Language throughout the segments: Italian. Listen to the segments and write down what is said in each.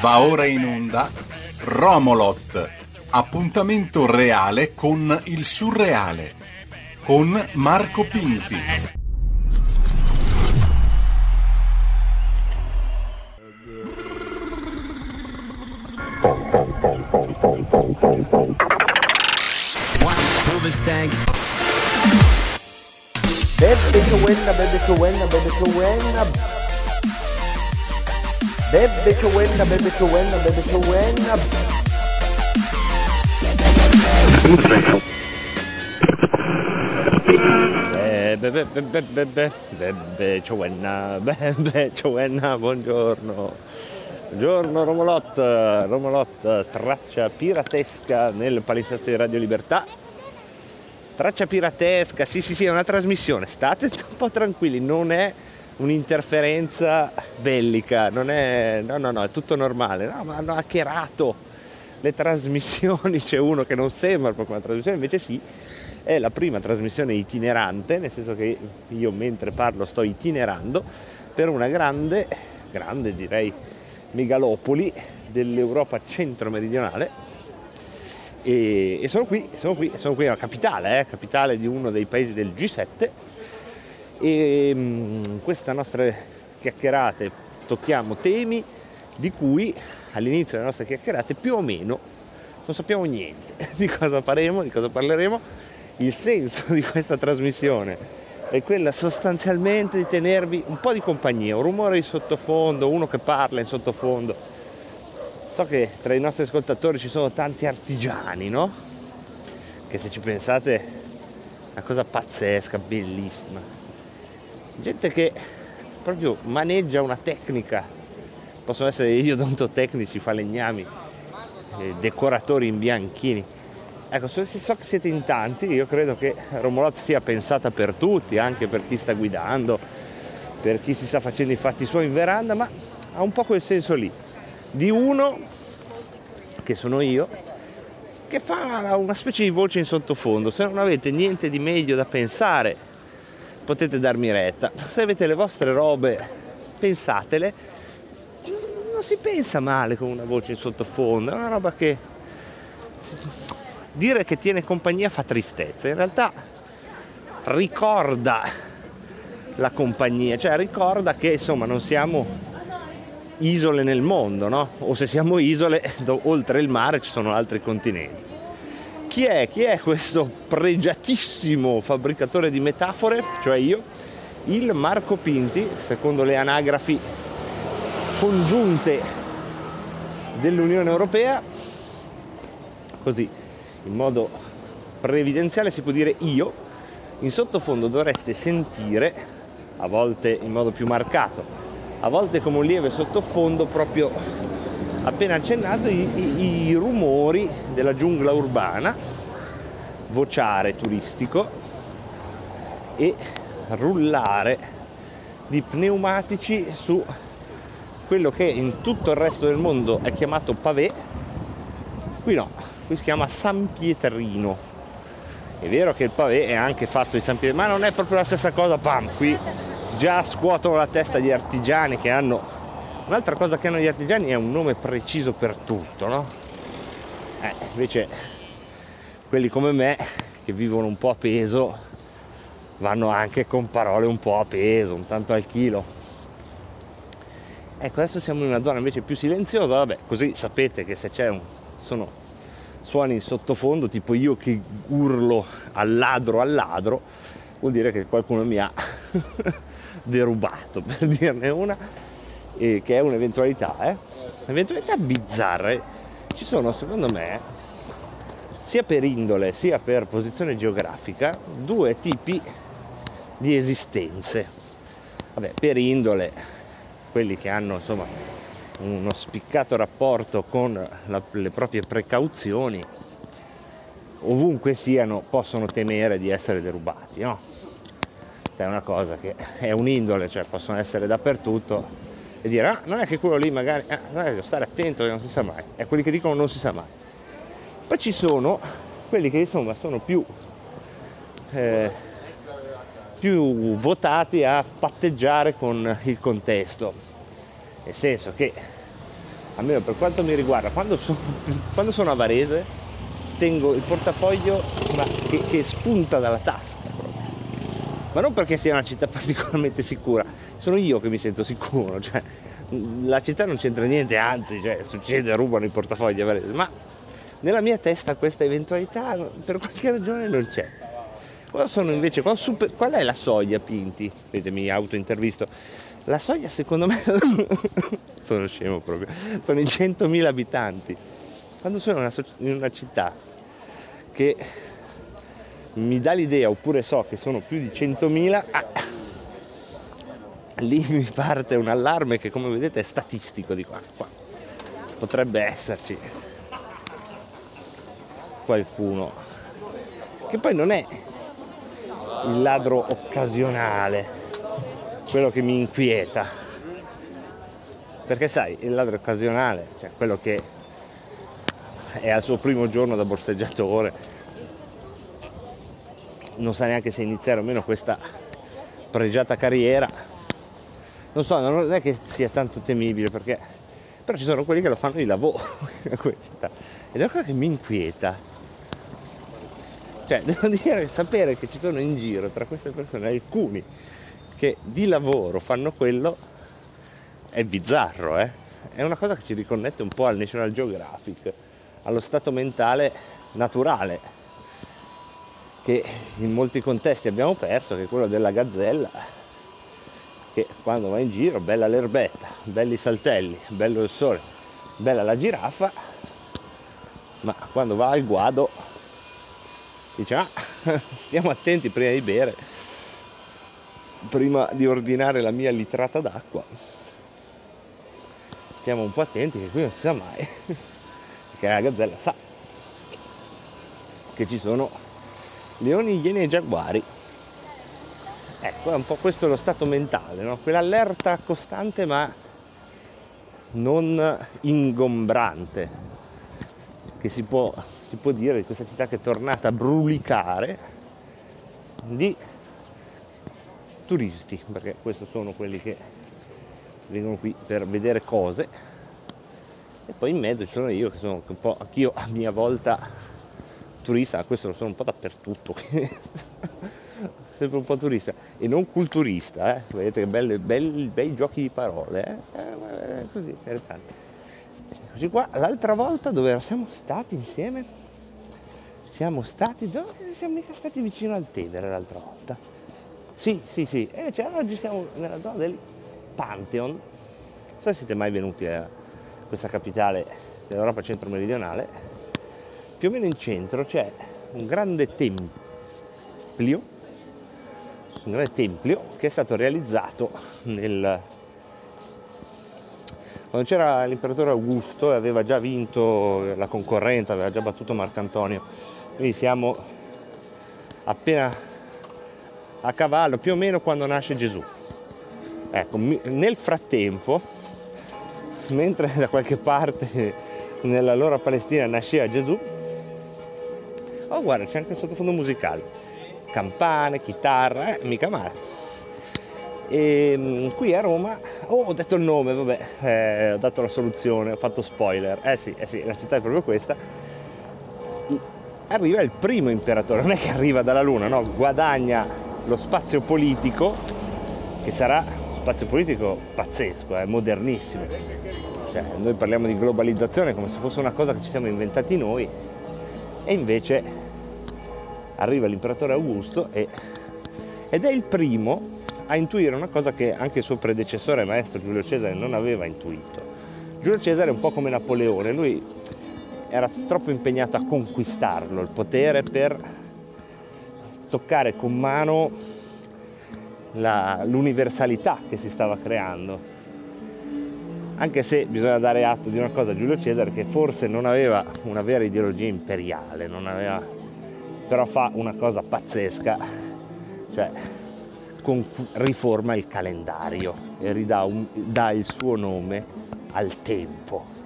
Va ora in onda Romolot, appuntamento reale con il surreale, con Marco Pinti. Bebe che wenna, bebe che wenna, bebe che wenna. Bebe Chowenda, Bebe Chowenda, Bebe Chowenda. Bebe, bebe, bebe, bebe, bebe, Chowenda, buongiorno. Buongiorno Romolot, Romolot, traccia piratesca nel palinsesto di Radio Libertà. Traccia piratesca, sì sì sì, è una trasmissione, state un po' tranquilli, non è un'interferenza bellica, non è, no no no, è tutto normale, no, ma hanno hackerato le trasmissioni, c'è uno che non sembra proprio una trasmissione, invece sì, è la prima trasmissione itinerante, nel senso che io mentre parlo sto itinerando per una grande, grande direi, megalopoli dell'Europa centro-meridionale. E, e sono qui, sono qui, sono qui, la capitale, eh, capitale di uno dei paesi del G7 e mh, queste nostre chiacchierate tocchiamo temi di cui all'inizio delle nostre chiacchierate più o meno non sappiamo niente di cosa faremo, di cosa parleremo. Il senso di questa trasmissione è quella sostanzialmente di tenervi un po' di compagnia, un rumore di sottofondo, uno che parla in sottofondo. So che tra i nostri ascoltatori ci sono tanti artigiani, no? Che se ci pensate è una cosa pazzesca, bellissima. Gente che proprio maneggia una tecnica. Possono essere gli odontotecnici, falegnami, eh, decoratori in bianchini. Ecco, so, che siete in tanti, io credo che Romolot sia pensata per tutti, anche per chi sta guidando, per chi si sta facendo i fatti suoi in veranda, ma ha un po' quel senso lì, di uno, che sono io, che fa una specie di voce in sottofondo. Se non avete niente di meglio da pensare, potete darmi retta. Se avete le vostre robe, pensatele. Non si pensa male con una voce in sottofondo, è una roba che dire che tiene compagnia fa tristezza, in realtà ricorda la compagnia, cioè ricorda che insomma non siamo isole nel mondo, no? O se siamo isole, oltre il mare ci sono altri continenti. Chi è? Chi è questo pregiatissimo fabbricatore di metafore? Cioè io, il Marco Pinti, secondo le anagrafi congiunte dell'Unione Europea, così in modo previdenziale si può dire io, in sottofondo dovreste sentire, a volte in modo più marcato, a volte come un lieve sottofondo proprio appena accennato i, i, i rumori della giungla urbana, vociare turistico e rullare di pneumatici su quello che in tutto il resto del mondo è chiamato pavé, qui no, qui si chiama San Pietrino. È vero che il pavé è anche fatto di San Pietrino, ma non è proprio la stessa cosa, pam, qui già scuotono la testa gli artigiani che hanno Un'altra cosa che hanno gli artigiani è un nome preciso per tutto, no? Eh, invece quelli come me che vivono un po' a peso vanno anche con parole un po' a peso, un tanto al chilo. Ecco, adesso siamo in una zona invece più silenziosa, vabbè, così sapete che se c'è un sono suoni in sottofondo, tipo io che urlo al ladro al ladro, vuol dire che qualcuno mi ha derubato, per dirne una eh, che è un'eventualità, eh? eventualità bizzarre, ci sono secondo me, sia per indole sia per posizione geografica, due tipi di esistenze. Vabbè, per indole, quelli che hanno insomma uno spiccato rapporto con la, le proprie precauzioni, ovunque siano, possono temere di essere derubati, no? È una cosa che è un'indole, cioè possono essere dappertutto, e dire ah, non è che quello lì magari ah, che devo stare attento che non si sa mai. È quelli che dicono non si sa mai. Poi ci sono quelli che insomma sono più eh, più votati a patteggiare con il contesto. Nel senso che almeno per quanto mi riguarda, quando sono, quando sono a Varese tengo il portafoglio che, che spunta dalla tasca. Ma non perché sia una città particolarmente sicura, sono io che mi sento sicuro, cioè la città non c'entra niente, anzi, cioè, succede, rubano i portafogli ma nella mia testa questa eventualità per qualche ragione non c'è. Sono invece, quando super, qual è la soglia Pinti? Vedete, autointervisto. La soglia secondo me, sono scemo proprio, sono i 100.000 abitanti. Quando sono in una, in una città che mi dà l'idea, oppure so che sono più di 100.000, ah, lì mi parte un allarme che come vedete è statistico di qua. qua. Potrebbe esserci qualcuno che poi non è il ladro occasionale quello che mi inquieta perché sai il ladro occasionale cioè quello che è al suo primo giorno da borseggiatore non sa neanche se iniziare o meno questa pregiata carriera. Non so non è che sia tanto temibile perché però ci sono quelli che lo fanno di lavoro ed è una cosa che mi inquieta. Cioè, devo dire, sapere che ci sono in giro tra queste persone alcuni che di lavoro fanno quello è bizzarro, eh? È una cosa che ci riconnette un po' al National Geographic, allo stato mentale naturale che in molti contesti abbiamo perso, che è quello della gazzella, che quando va in giro, bella l'erbetta, belli saltelli, bello il sole, bella la giraffa, ma quando va al guado dice ah, stiamo attenti prima di bere, prima di ordinare la mia litrata d'acqua. Stiamo un po' attenti che qui non si sa mai, perché la gazzella sa che ci sono leoni, iene e giaguari. Ecco, è un po' questo lo stato mentale, no? quell'allerta costante ma non ingombrante che si può si può dire di questa città che è tornata a brulicare di turisti, perché questi sono quelli che vengono qui per vedere cose e poi in mezzo ci sono io che sono un po' anch'io a mia volta turista, questo lo sono un po' dappertutto, sempre un po' turista e non culturista, eh? vedete che belli, belli, bei giochi di parole, eh? Eh, così interessante. Così qua, l'altra volta dove siamo stati insieme? siamo stati dove siamo mica stati vicino al Tevere l'altra volta sì sì sì e invece oggi siamo nella zona del Pantheon non so se siete mai venuti a questa capitale dell'Europa centro-meridionale più o meno in centro c'è un grande tempio un grande tempio che è stato realizzato nel quando c'era l'imperatore Augusto e aveva già vinto la concorrenza, aveva già battuto Marcantonio quindi siamo appena a cavallo, più o meno quando nasce Gesù. Ecco, nel frattempo, mentre da qualche parte nella loro Palestina nasceva Gesù, oh guarda c'è anche il sottofondo musicale, campane, chitarra, eh, mica male. E mm, qui a Roma, oh ho detto il nome, vabbè, eh, ho dato la soluzione, ho fatto spoiler, eh sì, eh sì, la città è proprio questa, arriva il primo imperatore, non è che arriva dalla Luna, no, guadagna lo spazio politico, che sarà spazio politico pazzesco, eh, modernissimo. Cioè, noi parliamo di globalizzazione come se fosse una cosa che ci siamo inventati noi, e invece arriva l'imperatore Augusto e, ed è il primo a intuire una cosa che anche il suo predecessore maestro Giulio Cesare non aveva intuito. Giulio Cesare è un po' come Napoleone, lui era troppo impegnato a conquistarlo, il potere per toccare con mano la, l'universalità che si stava creando. Anche se bisogna dare atto di una cosa a Giulio Cesare che forse non aveva una vera ideologia imperiale, aveva, però fa una cosa pazzesca, cioè con, riforma il calendario e ridà un, dà il suo nome al tempo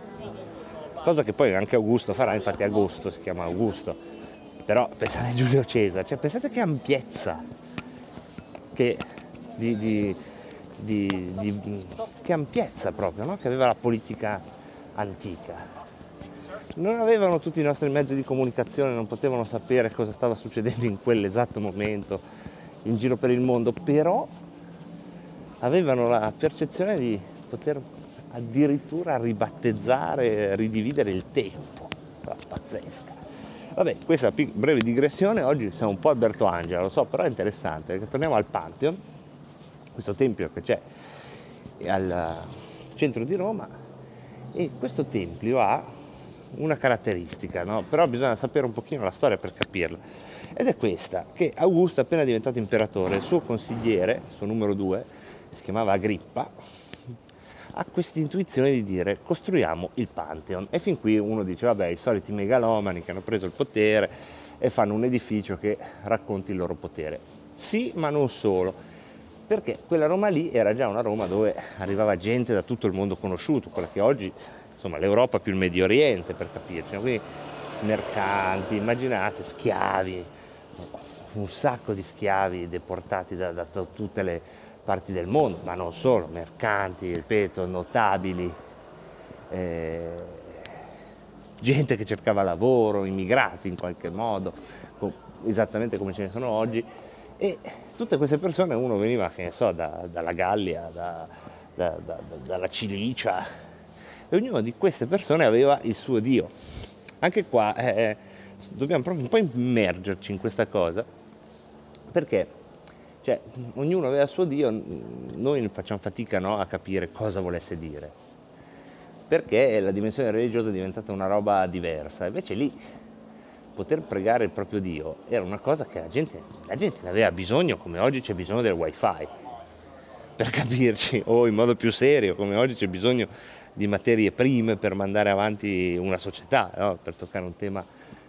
cosa che poi anche Augusto farà, infatti agosto si chiama Augusto, però pensate a Giulio Cesare, cioè pensate che ampiezza, che, di, di, di, che ampiezza proprio, no? che aveva la politica antica. Non avevano tutti i nostri mezzi di comunicazione, non potevano sapere cosa stava succedendo in quell'esatto momento in giro per il mondo, però avevano la percezione di poter addirittura ribattezzare, ridividere il tempo. Pazzesca. Vabbè, questa breve digressione, oggi siamo un po' Alberto Angela, lo so, però è interessante perché torniamo al Pantheon, questo tempio che c'è al centro di Roma e questo tempio ha una caratteristica, no? però bisogna sapere un pochino la storia per capirla. Ed è questa, che Augusto appena diventato imperatore, il suo consigliere, il suo numero due, si chiamava Agrippa, ha questa intuizione di dire costruiamo il Pantheon e fin qui uno dice vabbè i soliti megalomani che hanno preso il potere e fanno un edificio che racconti il loro potere. Sì, ma non solo, perché quella Roma lì era già una Roma dove arrivava gente da tutto il mondo conosciuto, quella che oggi, insomma, l'Europa più il Medio Oriente per capirci, quindi mercanti, immaginate, schiavi, un sacco di schiavi deportati da, da tutte le parti del mondo, ma non solo, mercanti, ripeto, notabili, eh, gente che cercava lavoro, immigrati in qualche modo, esattamente come ce ne sono oggi, e tutte queste persone uno veniva, che ne so, da, dalla Gallia, da, da, dalla Cilicia, e ognuno di queste persone aveva il suo Dio. Anche qua eh, dobbiamo proprio un po' immergerci in questa cosa, perché cioè, ognuno aveva il suo Dio, noi facciamo fatica no, a capire cosa volesse dire, perché la dimensione religiosa è diventata una roba diversa, invece lì poter pregare il proprio Dio era una cosa che la gente, la gente ne aveva bisogno, come oggi c'è bisogno del wifi, per capirci, o in modo più serio, come oggi c'è bisogno di materie prime per mandare avanti una società, no? per toccare un tema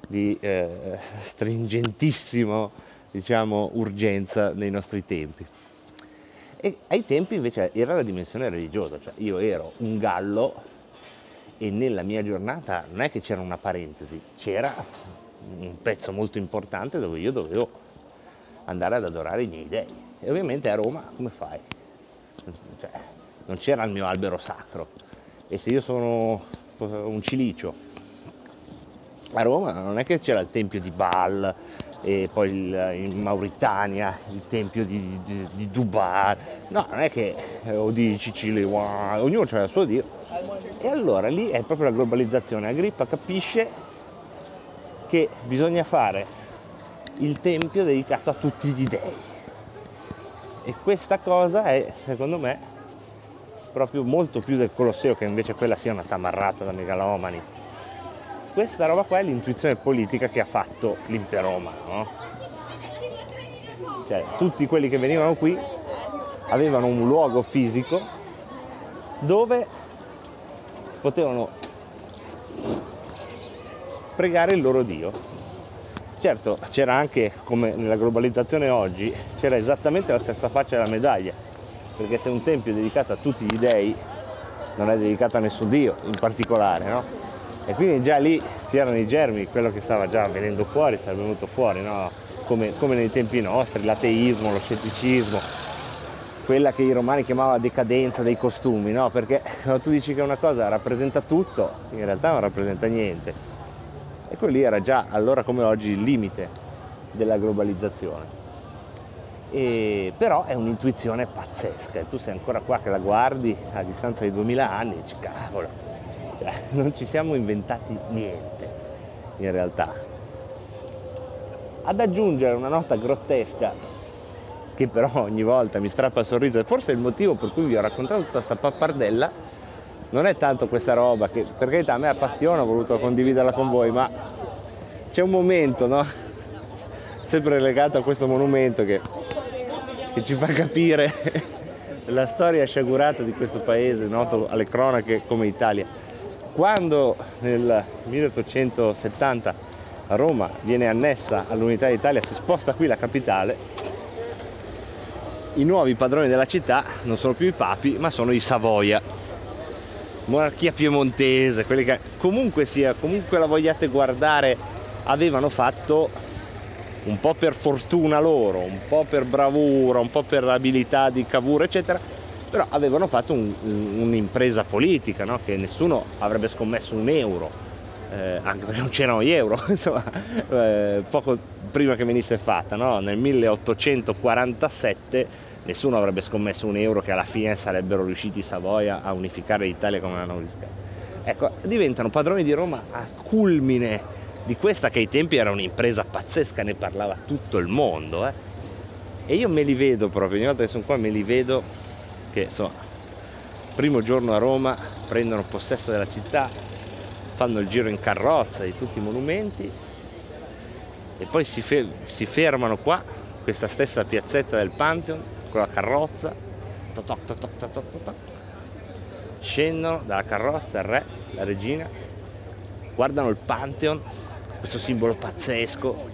di eh, stringentissimo diciamo, urgenza nei nostri tempi. E ai tempi invece era la dimensione religiosa, cioè io ero un gallo e nella mia giornata non è che c'era una parentesi, c'era un pezzo molto importante dove io dovevo andare ad adorare i miei dei. E ovviamente a Roma come fai? Cioè, non c'era il mio albero sacro. E se io sono un cilicio, a Roma non è che c'era il tempio di Baal, e poi il, in Mauritania il tempio di, di, di, Dubai, no, non è che eh, o di Sicilia, ognuno ha il suo Dio. E allora lì è proprio la globalizzazione. Agrippa capisce che bisogna fare il tempio dedicato a tutti gli dei. E questa cosa è, secondo me, proprio molto più del Colosseo, che invece quella sia una tamarrata da megalomani questa roba qua è l'intuizione politica che ha fatto l'impero romano. No? Cioè, tutti quelli che venivano qui avevano un luogo fisico dove potevano pregare il loro Dio. Certo, c'era anche, come nella globalizzazione oggi, c'era esattamente la stessa faccia della medaglia, perché se un tempio è dedicato a tutti gli dei, non è dedicato a nessun Dio in particolare, no? E quindi già lì c'erano i germi, quello che stava già venendo fuori, sarebbe venuto fuori, no? come, come, nei tempi nostri, l'ateismo, lo scetticismo, quella che i romani chiamavano decadenza dei costumi, no? perché quando tu dici che una cosa rappresenta tutto, in realtà non rappresenta niente. E quello lì era già allora come oggi il limite della globalizzazione. E, però è un'intuizione pazzesca e tu sei ancora qua che la guardi a distanza di 2000 anni e dici cavolo cioè, non ci siamo inventati niente in realtà. Ad aggiungere una nota grottesca che però ogni volta mi strappa il sorriso e forse il motivo per cui vi ho raccontato tutta questa pappardella non è tanto questa roba che per carità a me appassiona, ho voluto condividerla con voi, ma c'è un momento, no? Sempre legato a questo monumento che, che ci fa capire la storia sciagurata di questo paese noto alle cronache come Italia quando nel 1870 Roma viene annessa all'unità d'Italia, si sposta qui la capitale, i nuovi padroni della città non sono più i papi, ma sono i Savoia. Monarchia piemontese, quelli che comunque sia, comunque la vogliate guardare, avevano fatto un po' per fortuna loro, un po' per bravura, un po' per abilità di cavura, eccetera, però avevano fatto un- un'impresa politica, no? che nessuno avrebbe scommesso un euro, eh, anche perché non c'erano gli euro, insomma, eh, poco prima che venisse fatta, no? nel 1847 nessuno avrebbe scommesso un euro che alla fine sarebbero riusciti Savoia a unificare l'Italia come l'hanno unificata. Ecco, diventano padroni di Roma a culmine di questa che ai tempi era un'impresa pazzesca, ne parlava tutto il mondo. eh. E io me li vedo proprio, ogni volta che sono qua me li vedo che insomma, primo giorno a Roma prendono possesso della città, fanno il giro in carrozza di tutti i monumenti e poi si, fe- si fermano qua, questa stessa piazzetta del Pantheon, con la carrozza, toc, toc, toc, toc, scendono dalla carrozza il re, la regina, guardano il Pantheon, questo simbolo pazzesco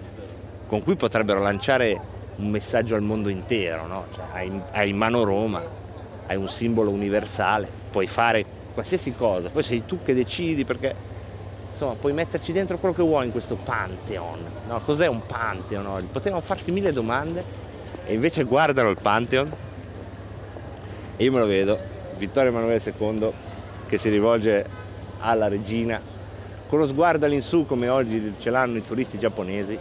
con cui potrebbero lanciare un messaggio al mondo intero, no? Cioè, hai, hai in mano Roma, hai un simbolo universale, puoi fare qualsiasi cosa, poi sei tu che decidi perché insomma puoi metterci dentro quello che vuoi in questo Pantheon. No? Cos'è un Pantheon oggi? Potevano farsi mille domande e invece guardano il Pantheon e io me lo vedo, Vittorio Emanuele II che si rivolge alla regina con lo sguardo all'insù come oggi ce l'hanno i turisti giapponesi,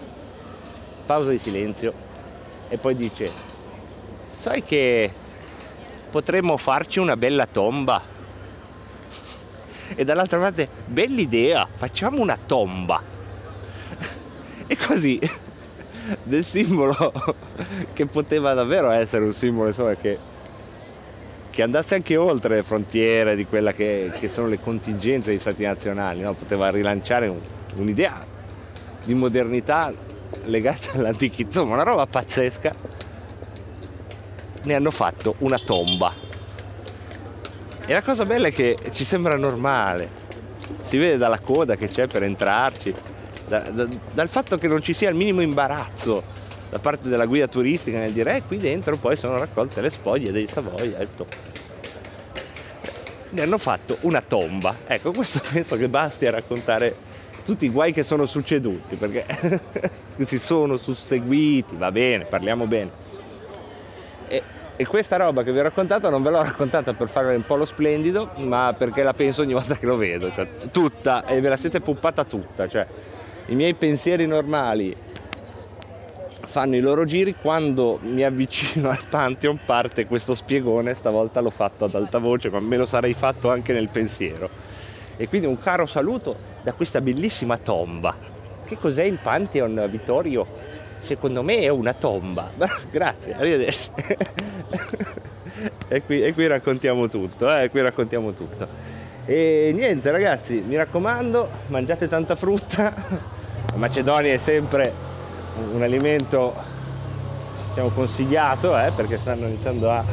pausa di silenzio e poi dice, sai che potremmo farci una bella tomba? E dall'altra parte, bella idea, facciamo una tomba. E così del simbolo che poteva davvero essere un simbolo insomma, che, che andasse anche oltre le frontiere di quella che, che sono le contingenze degli stati nazionali, no? poteva rilanciare un- un'idea di modernità legata all'antichità, insomma una roba pazzesca. Ne hanno fatto una tomba. E la cosa bella è che ci sembra normale, si vede dalla coda che c'è per entrarci, da- da- dal fatto che non ci sia il minimo imbarazzo da parte della guida turistica nel dire eh, qui dentro poi sono raccolte le spoglie dei Savoia. e tutto. Ne hanno fatto una tomba. Ecco, questo penso che basti a raccontare tutti i guai che sono succeduti, perché si sono susseguiti, va bene, parliamo bene. E, e questa roba che vi ho raccontato non ve l'ho raccontata per fare un po' lo splendido, ma perché la penso ogni volta che lo vedo, cioè tutta, e ve la siete puppata tutta, cioè i miei pensieri normali fanno i loro giri, quando mi avvicino al Pantheon parte questo spiegone, stavolta l'ho fatto ad alta voce, ma me lo sarei fatto anche nel pensiero. E quindi un caro saluto da questa bellissima tomba. Che cos'è il Pantheon, Vittorio? Secondo me è una tomba. Grazie, arrivederci. e, qui, e qui raccontiamo tutto, eh? qui raccontiamo tutto. E niente ragazzi, mi raccomando, mangiate tanta frutta. La Macedonia è sempre un, alimento diciamo, consigliato eh, perché stanno iniziando a,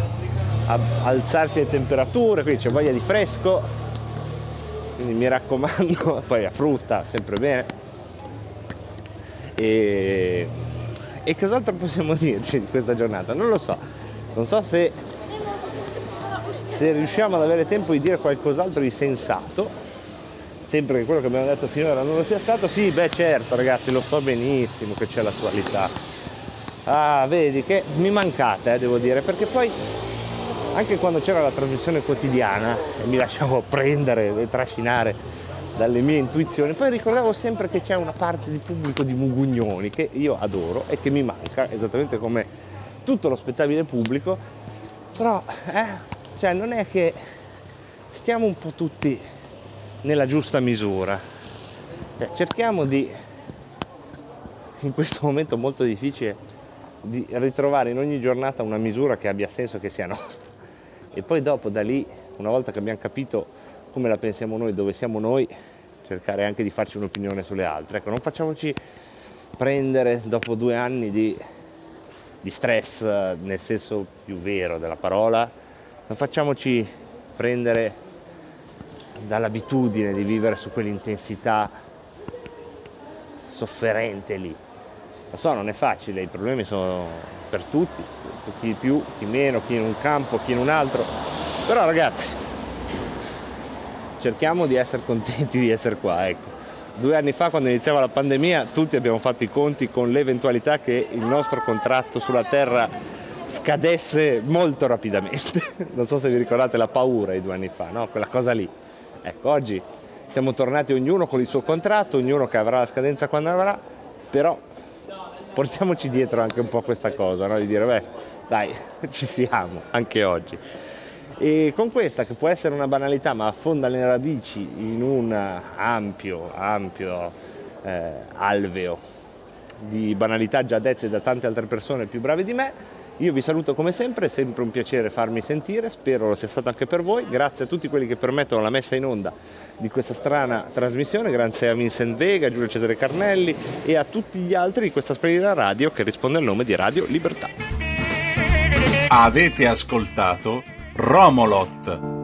a alzarsi le temperature, quindi c'è voglia di fresco, quindi mi raccomando, poi la frutta sempre bene. E, e cos'altro possiamo dirci di questa giornata? Non lo so, non so se, se riusciamo ad avere tempo di dire qualcos'altro di sensato, sempre che quello che abbiamo detto finora non lo sia stato, sì, beh certo ragazzi, lo so benissimo che c'è l'attualità. Ah, vedi che mi mancate, eh, devo dire, perché poi anche quando c'era la trasmissione quotidiana e mi lasciavo prendere e trascinare dalle mie intuizioni, poi ricordavo sempre che c'è una parte di pubblico di mugugnoni che io adoro e che mi manca, esattamente come tutto lo spettabile pubblico, però eh, cioè non è che stiamo un po' tutti nella giusta misura. Cerchiamo di, in questo momento molto difficile, di ritrovare in ogni giornata una misura che abbia senso che sia nostra. E poi dopo da lì, una volta che abbiamo capito come la pensiamo noi, dove siamo noi, cercare anche di farci un'opinione sulle altre. Ecco, non facciamoci prendere dopo due anni di, di stress eh, nel senso più vero della parola, non facciamoci prendere dall'abitudine di vivere su quell'intensità sofferente lì. Lo so, non è facile, i problemi sono per tutti, chi più, chi meno, chi in un campo, chi in un altro. Però ragazzi, cerchiamo di essere contenti di essere qua, ecco. Due anni fa, quando iniziava la pandemia, tutti abbiamo fatto i conti con l'eventualità che il nostro contratto sulla Terra scadesse molto rapidamente. non so se vi ricordate la paura di due anni fa, no? quella cosa lì. Ecco, oggi siamo tornati ognuno con il suo contratto, ognuno che avrà la scadenza quando avrà, però portiamoci dietro anche un po' questa cosa, no? di dire, beh, dai, ci siamo, anche oggi. E con questa, che può essere una banalità, ma affonda le radici in un ampio, ampio eh, alveo di banalità già dette da tante altre persone più brave di me, io vi saluto come sempre, è sempre un piacere farmi sentire, spero lo sia stato anche per voi, grazie a tutti quelli che permettono la messa in onda di questa strana trasmissione, grazie a Vincent Vega, Giulio Cesare Carnelli e a tutti gli altri di questa splendida radio che risponde al nome di Radio Libertà. Avete ascoltato Romolot.